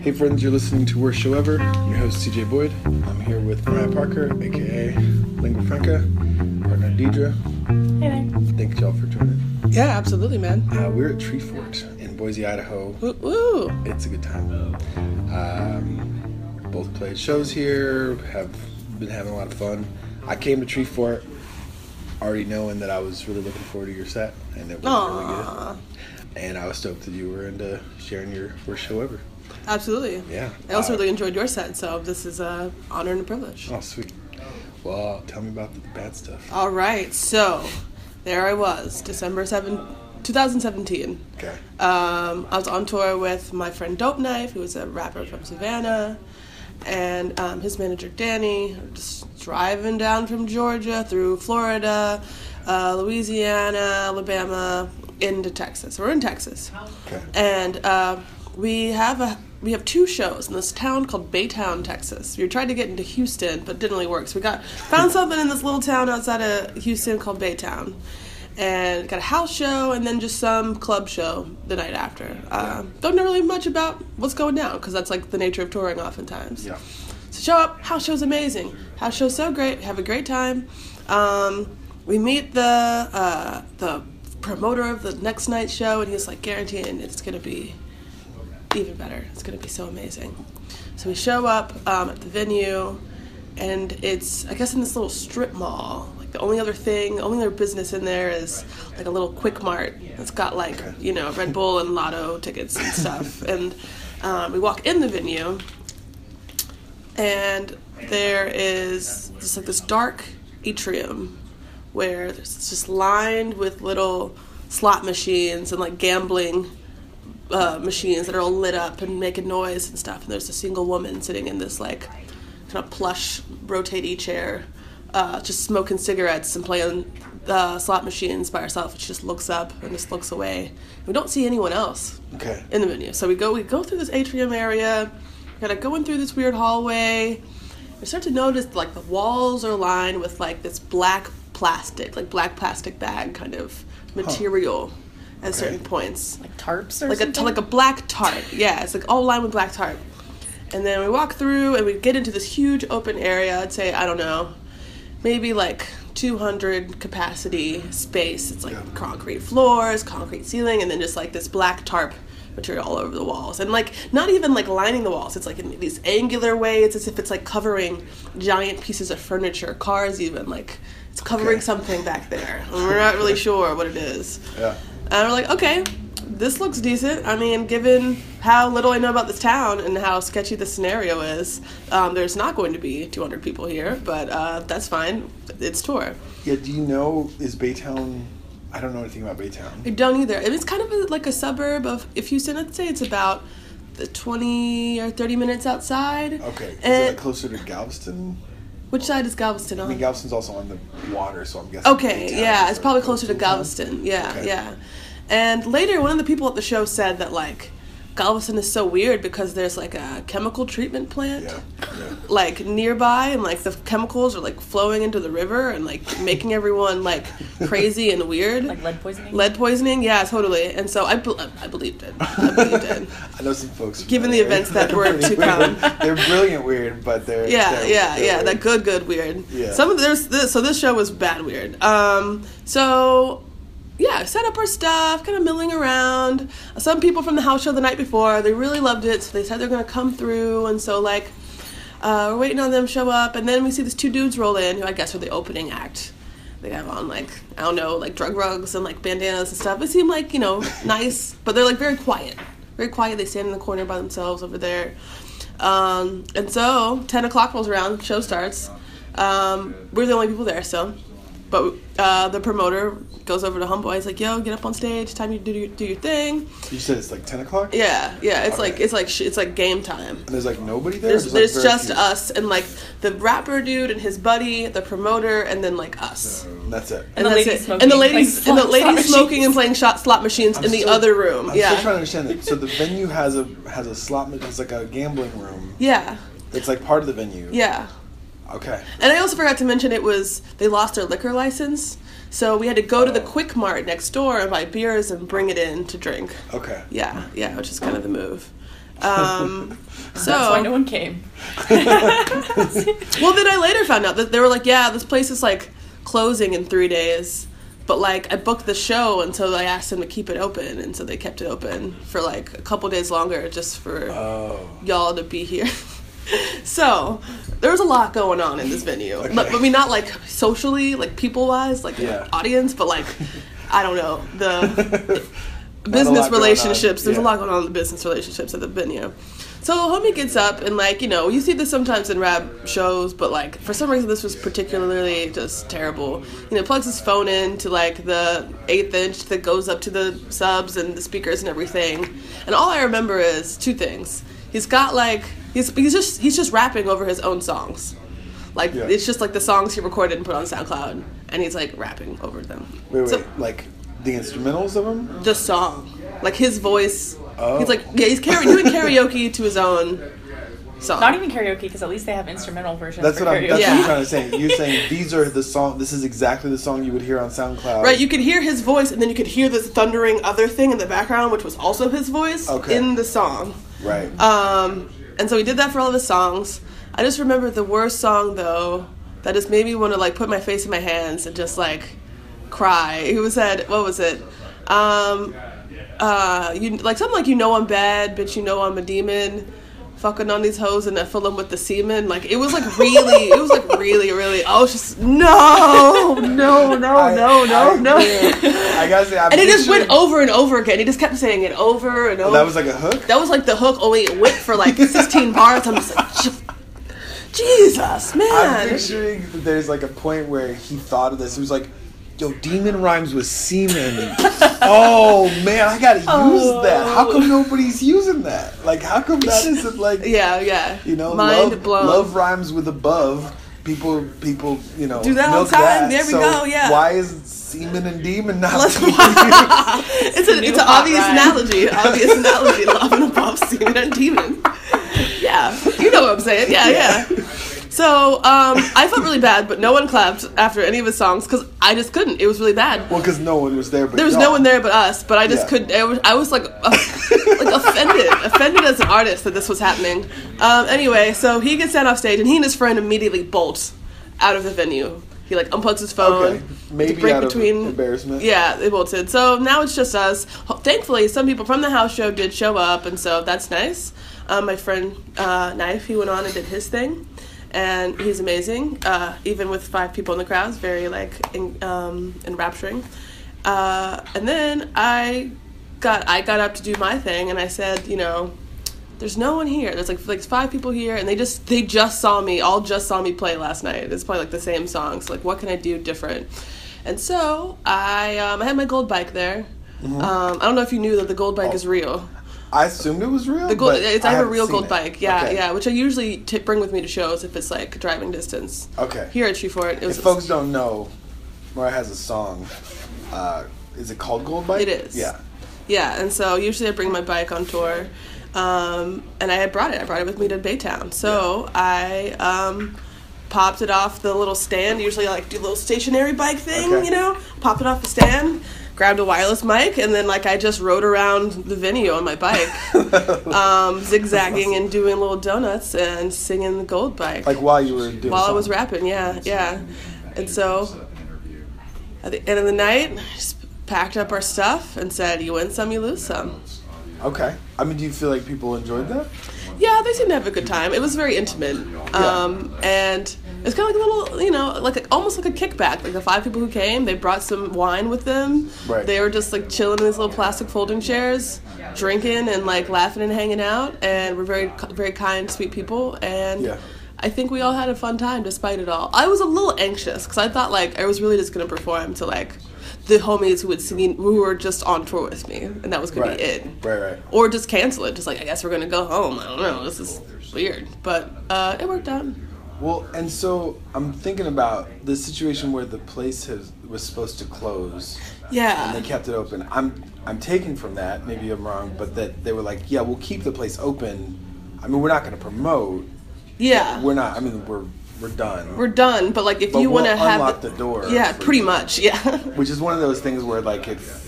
Hey friends, you're listening to Worst Show Ever. I'm your host CJ Boyd. I'm here with Mariah Parker, aka Linqua Franca, partner Deidre. Hey there. Thank y'all for joining. Yeah, absolutely, man. Uh, we're at Treefort in Boise, Idaho. Woo, woo. It's a good time. Um, both played shows here, have been having a lot of fun. I came to Treefort already knowing that I was really looking forward to your set, and it was really good. And I was stoked that you were into sharing your worst show ever. Absolutely. Yeah. I also Uh, really enjoyed your set, so this is a honor and a privilege. Oh, sweet. Well, tell me about the bad stuff. All right, so there I was, December 7, 2017. Okay. Um, I was on tour with my friend Dope Knife, who is a rapper from Savannah, and um, his manager Danny. Just driving down from Georgia through Florida, uh, Louisiana, Alabama, into Texas. We're in Texas, Okay. and uh, we have a we have two shows in this town called Baytown, Texas. We tried to get into Houston, but didn't really work. So we got found something in this little town outside of Houston called Baytown, and got a house show and then just some club show the night after. Um, don't know really much about what's going down because that's like the nature of touring oftentimes. Yeah. So show up, house show's amazing. House show's so great, have a great time. Um, we meet the uh, the promoter of the next night show, and he's like guaranteeing it's gonna be even better. It's gonna be so amazing. So we show up um, at the venue, and it's I guess in this little strip mall. Like the only other thing, the only other business in there is like a little Quick Mart that's got like you know Red Bull and Lotto tickets and stuff. and um, we walk in the venue, and there is just like this dark atrium where it's just lined with little slot machines and like gambling uh, machines that are all lit up and making noise and stuff. And there's a single woman sitting in this like kind of plush rotatey chair, uh, just smoking cigarettes and playing uh, slot machines by herself. She just looks up and just looks away. We don't see anyone else Okay. in the venue. So we go we go through this atrium area, kind of going through this weird hallway. We start to notice like the walls are lined with like this black plastic, like black plastic bag kind of material at certain points. Like tarps or Like a like a black tarp. Yeah, it's like all lined with black tarp. And then we walk through and we get into this huge open area. I'd say I don't know, maybe like 200 capacity space. It's like concrete floors, concrete ceiling, and then just like this black tarp material all over the walls. And like not even like lining the walls. It's like in these angular ways, as if it's like covering giant pieces of furniture, cars even. Like it's covering Okay. something back there. We're not really sure what it is. Yeah. And we're like, okay, this looks decent. I mean, given how little I know about this town and how sketchy the scenario is, um, there's not going to be 200 people here, but uh, that's fine. It's tour. Yeah. Do you know is Baytown? I don't know anything about Baytown. I don't either. It's kind of a, like a suburb of, if Houston, I'd say it's about the 20 or 30 minutes outside. Okay. Is And it closer to Galveston? Which side is Galveston on? I mean, Galveston's also on the water, so I'm guessing. Okay, yeah, it's probably closer to Galveston. Yeah, Okay. yeah. And later, one of the people at the show said that like Galveston is so weird because there's like a chemical treatment plant Yeah. Yeah. like nearby, and like the chemicals are like flowing into the river and like making everyone like crazy and weird. Like lead poisoning? Lead poisoning, yeah, totally. And so I, be- I believed it. I believed it. I know some folks. Given the events that were to come. they're brilliant weird, but they're Yeah, they're- yeah, they're yeah. weird. That good, good weird. Yeah. Some of there's this, so this show was bad weird. Um, so yeah, set up our stuff, kind of milling around. Some people from the house show the night before, they really loved it, so they said they're gonna come through, and so like uh, we're waiting on them show up, and then we see these two dudes roll in, who I guess are the opening act. They have on like I don't know, like drug rugs and like bandanas and stuff. They seem like you know nice, but they're like very quiet, very quiet. They stand in the corner by themselves over there. Um, and so, 10 o'clock rolls around, show starts. Um, we're the only people there, so. But uh, the promoter goes over to Homeboy. He's like, "Yo, get up on stage. Time you do your, do your thing." You said it's like ten o'clock. Yeah, yeah. It's Okay. like it's like sh- it's like game time. And there's like nobody there. There's, like, there's very just few? us and like the rapper dude and his buddy, the promoter, and then like us. That's it. And, the that's ladies it. smoking and the ladies playing and the slot- slot ladies smoking machines. and playing shot slot machines I'm in the other room. I'm yeah, still trying to understand that. So the venue has a has a slot. ma- It's like a gambling room. yeah, It's like part of the venue. yeah. Okay. And I also forgot to mention it was they lost their liquor license, so we had to go to the Oh. Quick Mart next door and buy beers and bring it in to drink. Okay. Yeah, yeah, which is kind of the move. Um, so That's why no one came. Well, then I later found out that they were like, yeah, this place is like closing in three days. But like, I booked the show, and so I asked them to keep it open, and so they kept it open for like a couple days longer, just for Oh. y'all to be here. so there was a lot going on in this venue. But, I mean, not like socially, like people wise, like Yeah. audience, but like I don't know the business relationships. There's a lot going on in the business relationships at the venue. So homie gets up and like you know you see this sometimes in rap shows, but like for some reason this was particularly just terrible. You know, plugs his phone in to like the eighth inch that goes up to the subs and the speakers and everything. And all I remember is two things. He's got like he's he's just he's just rapping over his own songs. Like Yeah. it's just like the songs he recorded and put on SoundCloud, and he's like rapping over them. Wait, wait. So- like the instrumentals of them? the song, like his voice. Oh. He's like, yeah, he's karaoke, doing karaoke to his own song. Not even karaoke, because at least they have instrumental versions. That's for what I'm. karaoke. That's what Yeah. I'm trying to say. You're saying these are the song. This is exactly the song you would hear on SoundCloud. right. You could hear his voice, and then you could hear this thundering other thing in the background, which was also his voice Okay. in the song. Right. Um, and so he did that for all of his songs. I just remember the worst song though that just made me want to like put my face in my hands and just like cry. He was that what was it? Um, uh, you like something like you know I'm bad, bitch. You know I'm a demon. Fucking on these hoes and I fill them with the semen. Like it was like really, it was like really, really. I was just no, no, no, I- no, no, I, no. I gotta say, I'm And it just went over and over again. He just kept saying it over and over. That was like a hook. That was like the hook, only it went for like 16 bars. I'm just like, "Je- Jesus, I'm picturing there's like a point where he thought of this. He was like, "Yo, demon rhymes with semen." oh man, I gotta oh. use Oh. that. How come nobody's using that? Like, how come that isn't like Yeah, yeah. you know, mind love, blown. love rhymes with above. People, people, you know, Do that all the time. that. There we So go, yeah. Why is semen and demon not? Let's- being used? it's a, new it's an obvious rhyme. analogy. Obvious analogy. Love and above, semen and demon. Yeah, you know what I'm saying. Yeah, yeah. So um, I felt really bad, but no one clapped after any of his songs because I just couldn't. It was really bad. well, because no one was there. But There was y'all. no one there but us, but I just Yeah. couldn't. I was, I was like, uh, like offended, offended as an artist that this was happening. Um, anyway, so he gets sent off stage, and he and his friend immediately bolt out of the venue. He like unplugs his phone. Okay, maybe to break out between of embarrassment. Yeah, they bolted. So now it's just us. Thankfully, some people from the house show did show up, and so that's nice. Um, my friend uh, Knife, he went on and did his thing, and he's amazing. Uh, even with five people in the crowd, it's very like en- um, enrapturing. Uh, and then I got I got up to do my thing, and I said, you know, there's no one here. There's like like five people here, and they just they just saw me. All just saw me play last night. It's probably like the same songs. Like, what can I do different? And so I um, I had my gold bike there. Mm-hmm. Um, I don't know if you knew that the gold bike is real. I assumed it was real. The gold, it's, I have a real gold it. bike. Yeah, Okay. yeah, which I usually t- bring with me to shows if it's like driving distance. Okay. Here at Treefort, it was If folks don't know, Mariah has a song. Uh, is it called Gold Bike? It is. Yeah. Yeah, and so usually I bring my bike on tour, um, and I had brought it. I brought it with me to Baytown. So I um, popped it off the little stand. Usually I like do a little stationary bike thing, Okay. you know. Pop it off the stand, grabbed a wireless mic, and then like I just rode around the venue on my bike, um, zigzagging and doing little donuts and singing the Gold Bike Like while you were doing. while I was rapping. Yeah, yeah. And so at the end of the night, just packed up our stuff and said, "You win some, you lose some." Okay. I mean, do you feel like people enjoyed that? Yeah, they seemed to have a good time. It was very intimate, um, and it's kind of like a little, you know, like a, almost like a kickback. Like the five people who came, they brought some wine with them. Right. They were just like chilling in these little plastic folding chairs, drinking and like laughing and hanging out, and we're very, very kind, sweet people. And Yeah. I think we all had a fun time despite it all. I was a little anxious because I thought like I was really just gonna perform to like the homies who would sing, who were just on tour with me, and that was gonna Right. be it Right. Right. or just cancel it. Just like I guess we're gonna go home. I don't know. This is weird, but uh, it worked out. Well, and so I'm thinking about the situation where the place has was supposed to close Yeah. and they kept it open. I'm I'm taking from that, maybe I'm wrong, but that they were like, yeah, we'll keep the place open. I mean, we're not going to promote. yeah. We're not. I mean, we're we're done. We're done, but like if But you we'll want to have unlock the door yeah, pretty much, yeah, which is one of those things where like it's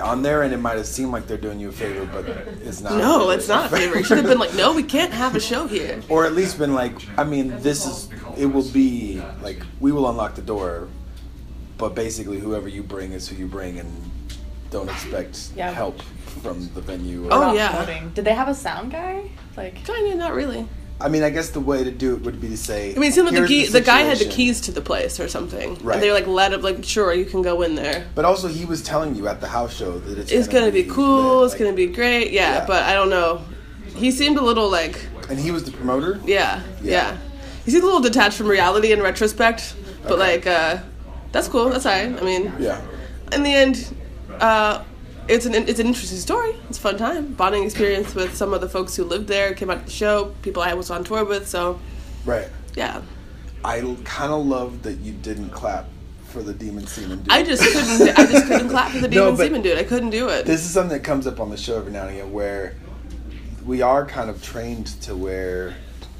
on their end, it might have seemed like they're doing you a favor, but it's not. No, it's not a favor. It should have been like, no, we can't have a show here. or at least been like, I mean, this is. It will be like we will unlock the door, but basically, whoever you bring is who you bring, and don't expect Yeah. help from the venue. Or, Oh, Not yeah. floating. Did they have a sound guy? Like, Kind of, not really. I mean, I guess the way to do it would be to say. I mean, it seemed like the, key, the, guy had the keys to the place or something. Right. And they like let him, like, sure, you can go in there. But also, he was telling you at the house show that it's. It's gonna be cool. lit, It's gonna be great. Yeah, Yeah. but I don't know. He seemed a little like, And he was the promoter. yeah, Yeah. yeah. He seemed a little detached from reality in retrospect. But Okay. like, uh, that's cool. That's alright. I mean, Yeah. in the end, uh, it's an it's an interesting story. It's a fun time, bonding experience with some of the folks who lived there, came out to the show, people I was on tour with. So Right. yeah, I kind of love that you didn't clap for the demon semen. Dude. I just couldn't. I just couldn't clap for the demon but- semen dude. I couldn't do it. This is something that comes up on the show every now and again where we are kind of trained to where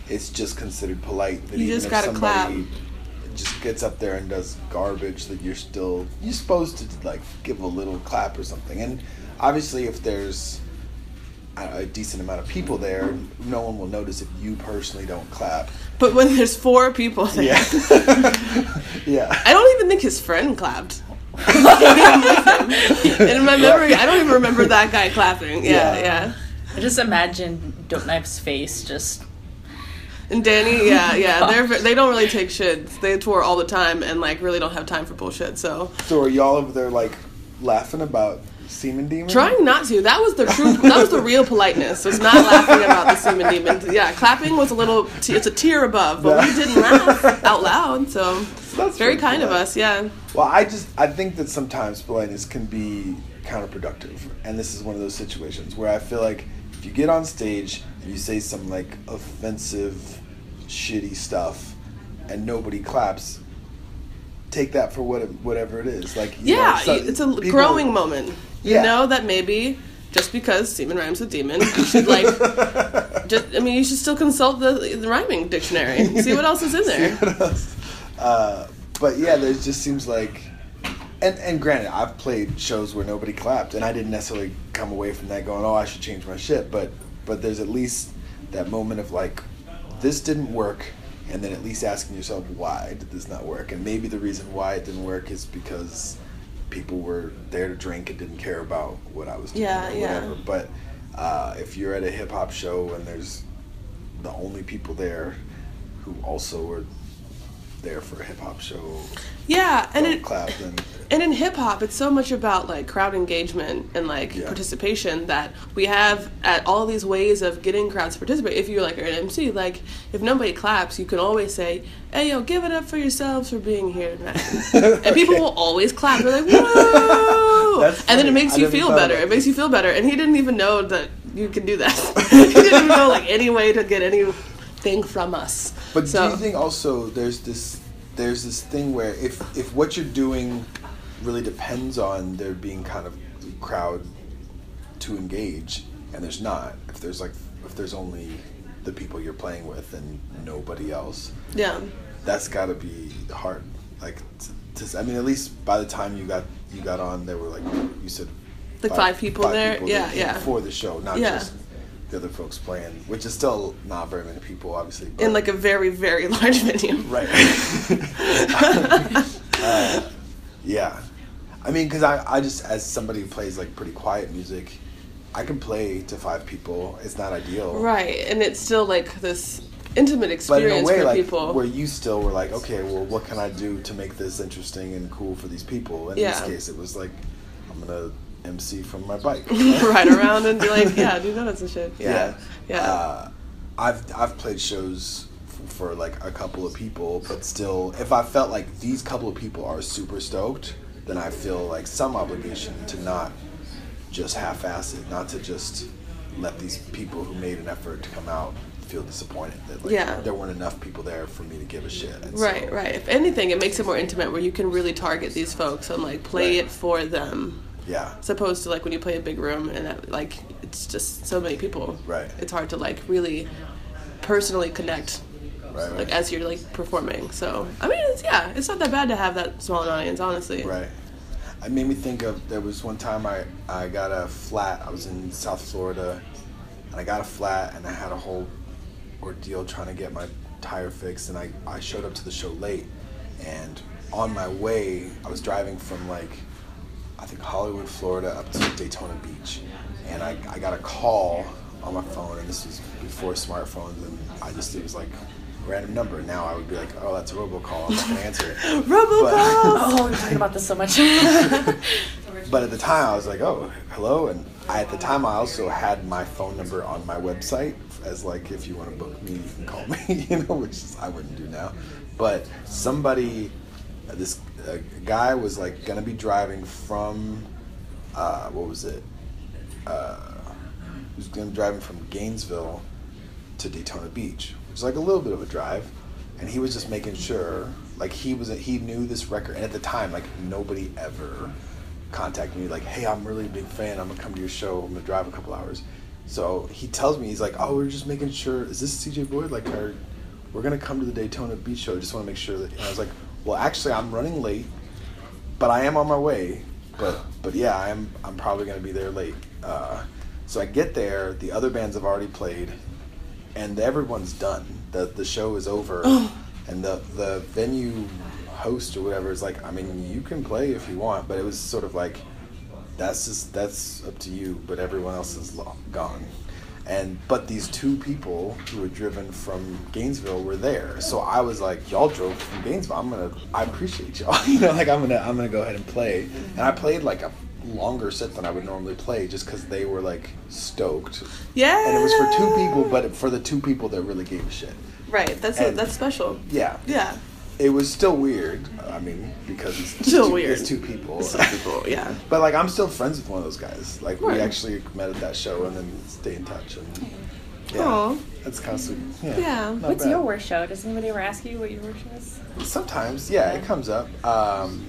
it's just considered polite that You even just if somebody just gets up there and does garbage that you're still you're supposed to like give a little clap or something. And obviously if there's a a decent amount of people there, no one will notice if you personally don't clap. but when there's four people there, Yeah. yeah. I don't even think his friend clapped. in my memory, I don't even remember that guy clapping. Yeah, Yeah. yeah. I just imagine Dope Knife's face just. And Danny, yeah, yeah, they're they don't really take shit. They tour all the time and like really don't have time for bullshit. So So are y'all over there like laughing about semen demon? trying not to. That was the true. That was the real politeness. Was not laughing about the semen demon. Yeah, clapping was a little. T- it's a tier above, but we didn't laugh out loud. So That's very pretty kind of us. Yeah. Well, I just I think that sometimes politeness can be counterproductive, and this is one of those situations where I feel like if you get on stage and you say some like offensive, shitty stuff, and nobody claps, take that for what it, whatever it is. Like Yeah, know, so- it's a people- growing moment. You Yeah. know that maybe just because semen rhymes with demon, you should like. just, I mean, you should still consult the, the rhyming dictionary. See what else is in there. uh, but yeah, there just seems like, and and granted, I've played shows where nobody clapped, and I didn't necessarily come away from that going, "Oh, I should change my shit." But but there's at least that moment of like, this didn't work, and then at least asking yourself, why did this not work? And maybe the reason why it didn't work is because people were there to drink and didn't care about what I was doing Yeah, or yeah. whatever. But uh, if you're at a hip hop show and there's the only people there who also are there for a hip hop show Yeah, and it, clap then And in hip hop, it's so much about like crowd engagement and like Yeah. participation that we have at all these ways of getting crowds to participate. If you're like an MC, like if nobody claps, you can always say, "Hey, yo, give it up for yourselves for being here tonight," and people will always clap. They're like, "Whoa!" And then it makes I you feel better. It makes you feel better. And he didn't even know that you can do that. he didn't even know like any way to get anything from us. but so, do you think also there's this there's this thing where if if what you're doing really depends on there being kind of crowd to engage and there's not if there's like if there's only the people you're playing with and nobody else yeah. that's got to be hard like to, to, i mean at least by the time you got you got on there were like you said Like five people there? that Yeah, yeah. for the show not Yeah. just the other folks playing which is still not very many people obviously but- In like a very very large venue. right Uh, yeah i mean because I, I just as somebody who plays like pretty quiet music i can play to five people it's not ideal Right, and it's still like this intimate but in a experience way for like people. where you still were like okay well what can i do to make this interesting and cool for these people in Yeah. this case it was like i'm gonna mc from my bike ride around and be like, yeah, do that donuts and shit. yeah Yeah. Uh, i've i've played shows f- for like a couple of people but still if i felt like these couple of people are super stoked then i feel like some obligation to not just half-ass it not to just let these people who made an effort to come out feel disappointed that like Yeah. there weren't enough people there for me to give a shit And so- right, right. If anything, it makes it more intimate where you can really target these folks and like play Right. it for them. Yeah As opposed to like when you play a big room and uh, like it's just so many people. Right. It's hard to like really personally connect right right like as you're like performing. So I mean, it's yeah, it's not that bad to have that small an audience, honestly. Right. it made me think of there was one time I I got a flat. I was in South Florida, and I got a flat, and I had a whole ordeal trying to get my tire fixed, and I I showed up to the show late, and on my way I was driving from like I think Hollywood, Florida, up to Daytona Beach, and I I got a call on my phone, and this was before smartphones, and I just it was like. a Random number. Now I would be like, "Oh, that's a robocall. I'm not gonna answer it." Robocall. Oh, we're talking about this so much. But at the time, I was like, "Oh, hello," and I, at the time, I also had my phone number on my website as like, if you want to book me, you can call me. You know, which is, I wouldn't do now. But somebody, this uh, guy was like gonna be driving from, uh, what was it? Uh, he was gonna be driving from Gainesville to Daytona Beach, which is like a little bit of a drive, and he was just making sure, like he was, he knew this record, and at the time, like nobody ever contacted me, like, hey, I'm really a big fan, I'm gonna come to your show, I'm gonna drive a couple hours. So he tells me, he's like, oh, we're just making sure, is this CJ Boyd? Like, are, we're gonna come to the Daytona Beach show, just wanna make sure that, and I was like, well, actually, I'm running late, but I am on my way. But but yeah, I'm I'm probably gonna be there late. Uh, so I get there, the other bands have already played, and everyone's done. the The show is over, and the the venue host or whatever is like, I mean, you can play if you want, but it was sort of like, that's just that's up to you. But everyone else is lo- gone. And but these two people who were driven from Gainesville were there, so I was like, "Y'all drove from Gainesville. I'm gonna, I appreciate y'all. You know, like I'm gonna, I'm gonna go ahead and play." And I played like a longer set than I would normally play, just because they were like stoked. Yeah. And it was for two people, but for the two people that really gave a shit. Right. That's And- that's special. Yeah, Yeah. It was still weird. I mean, because it's Still two, weird. It's two people. Some people. Yeah. But like, I'm still friends with one of those guys. Like, we actually met at that show and then stay in touch. And yeah, Aw. that's kind of sweet. Yeah. Yeah. What's bad. your worst show? Does anybody ever ask you what your worst show is? Sometimes, yeah, it comes up. Um,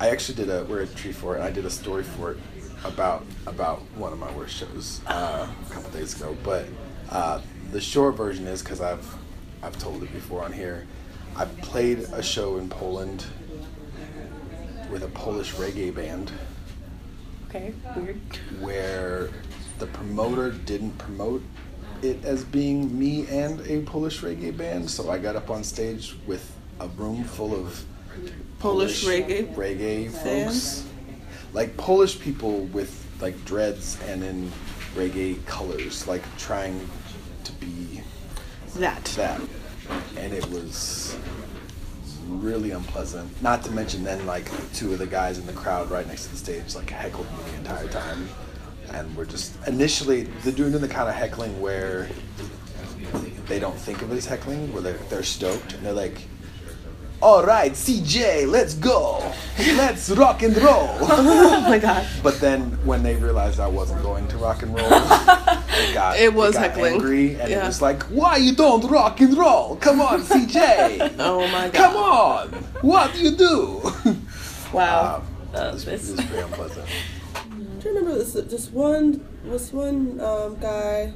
I actually did a we're at Treefort. I did a story for it about about one of my worst shows uh, a couple days ago. But uh, the short version is because I've I've told it before on here. I played a show in Poland with a Polish reggae band Okay, weird. where the promoter didn't promote it as being me and a Polish reggae band. So I got up on stage with a room full of Polish reggae reggae fans? folks, like Polish people with like dreads and in reggae colors, like trying to be That. that, and it was really unpleasant. Not to mention then like two of the guys in the crowd right next to the stage like heckled me the entire time, and we're just initially they're doing the kind of heckling where they don't think of it as heckling, where they're they're stoked and they're like. All right, CJ, let's go. Let's rock and roll. Oh my god. But then when they realized I wasn't going to rock and roll, it got It was got heckling. angry, and Yeah. it was like, "Why you don't rock and roll? Come on, CJ. Oh my god. Come on. What do you do?" Wow. Um, Uh, it, was, this- it was pretty unpleasant. Do you remember this. This one, this one um, guy.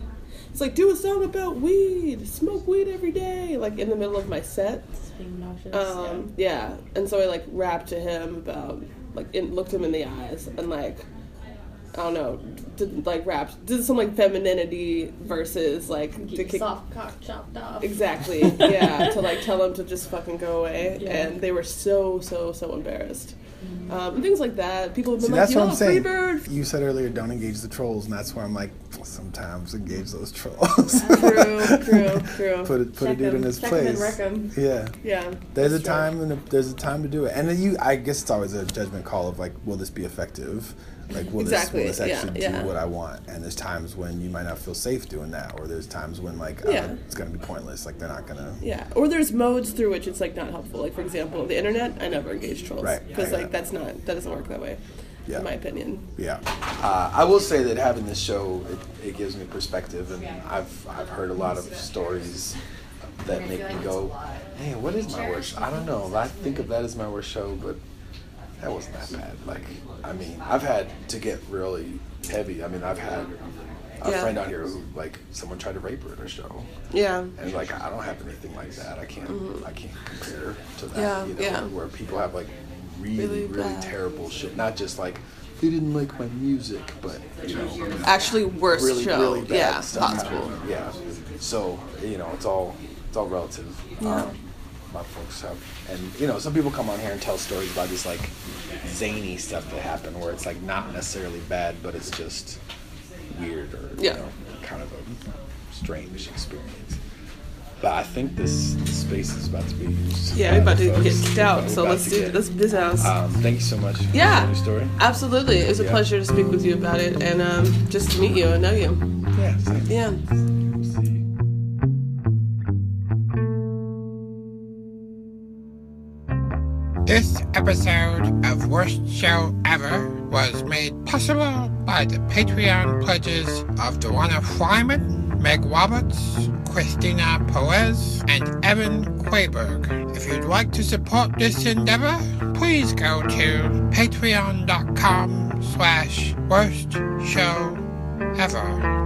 It's like do a song about weed, smoke weed every day, like in the middle of my set. Being nauseous. Um, yeah, and so I like rapped to him about like in, looked him in the eyes and like I don't know, did like rap, did some like femininity versus like to kick soft cock chopped off. exactly yeah to like tell him to just fucking go away, Yeah. and they were so so so embarrassed. Um, and things like that. People have been See, like, that's "Yo, what I'm saying. Freebird, You said earlier, don't engage the trolls, and that's where I'm like, sometimes engage those trolls. True, true, true. put it, put a Check dude in his check 'em and place. wreck 'em. Yeah. Yeah. There's a true. time and a, there's a time to do it, and then you. I guess it's always a judgment call of like, will this be effective? Like, will Exactly, this will this actually yeah, yeah. do what I want? And there's times when you might not feel safe doing that, or there's times when like, oh, Yeah. it's gonna be pointless. Like they're not gonna. Yeah, or there's modes through which it's like not helpful. Like for example, the internet, I never engage trolls Right, because yeah. like that's not that doesn't work that way, Yeah. in my opinion. Yeah, uh, I will say that having this show it, it gives me perspective, and I've I've heard a lot of stories that make me go, "Hey, what is my worst?" I don't know. I think of that as my worst show, but that wasn't that bad. Like, I mean, I've had to get really heavy. I mean, I've had a Yeah. friend out here who like someone tried to rape her at a show, Yeah, and like I don't have anything like that. I can't I can't compare to that. Mm-hmm. Yeah, you know, yeah. where people have like really, Really really, terrible shit. Not just like they didn't like my music, but you know, Actually, worse really, show. really bad yeah, stuff. possible. Yeah. So you know, it's all it's all relative. Yeah. Um, my folks have, and you know, some people come on here and tell stories about this like zany stuff that happened, where it's like not necessarily bad, but it's just weird or Yeah. you know, kind of a strange experience. But I think this, this space is about to be used. Yeah, we're about to folks. get kicked out, so let's do get- let's business. Um, thank you so much. for Yeah. your story. Absolutely, it was a Yeah. pleasure to speak with you about it, and um, just to meet you and know you. Yeah. Same. Yeah. This episode of Worst Show Ever was made possible by the Patreon pledges of Dewana Flyman, Meg Roberts, Christina Perez, and Evan Quayberg. If you'd like to support this endeavor, please go to patreon.com slash worst show ever.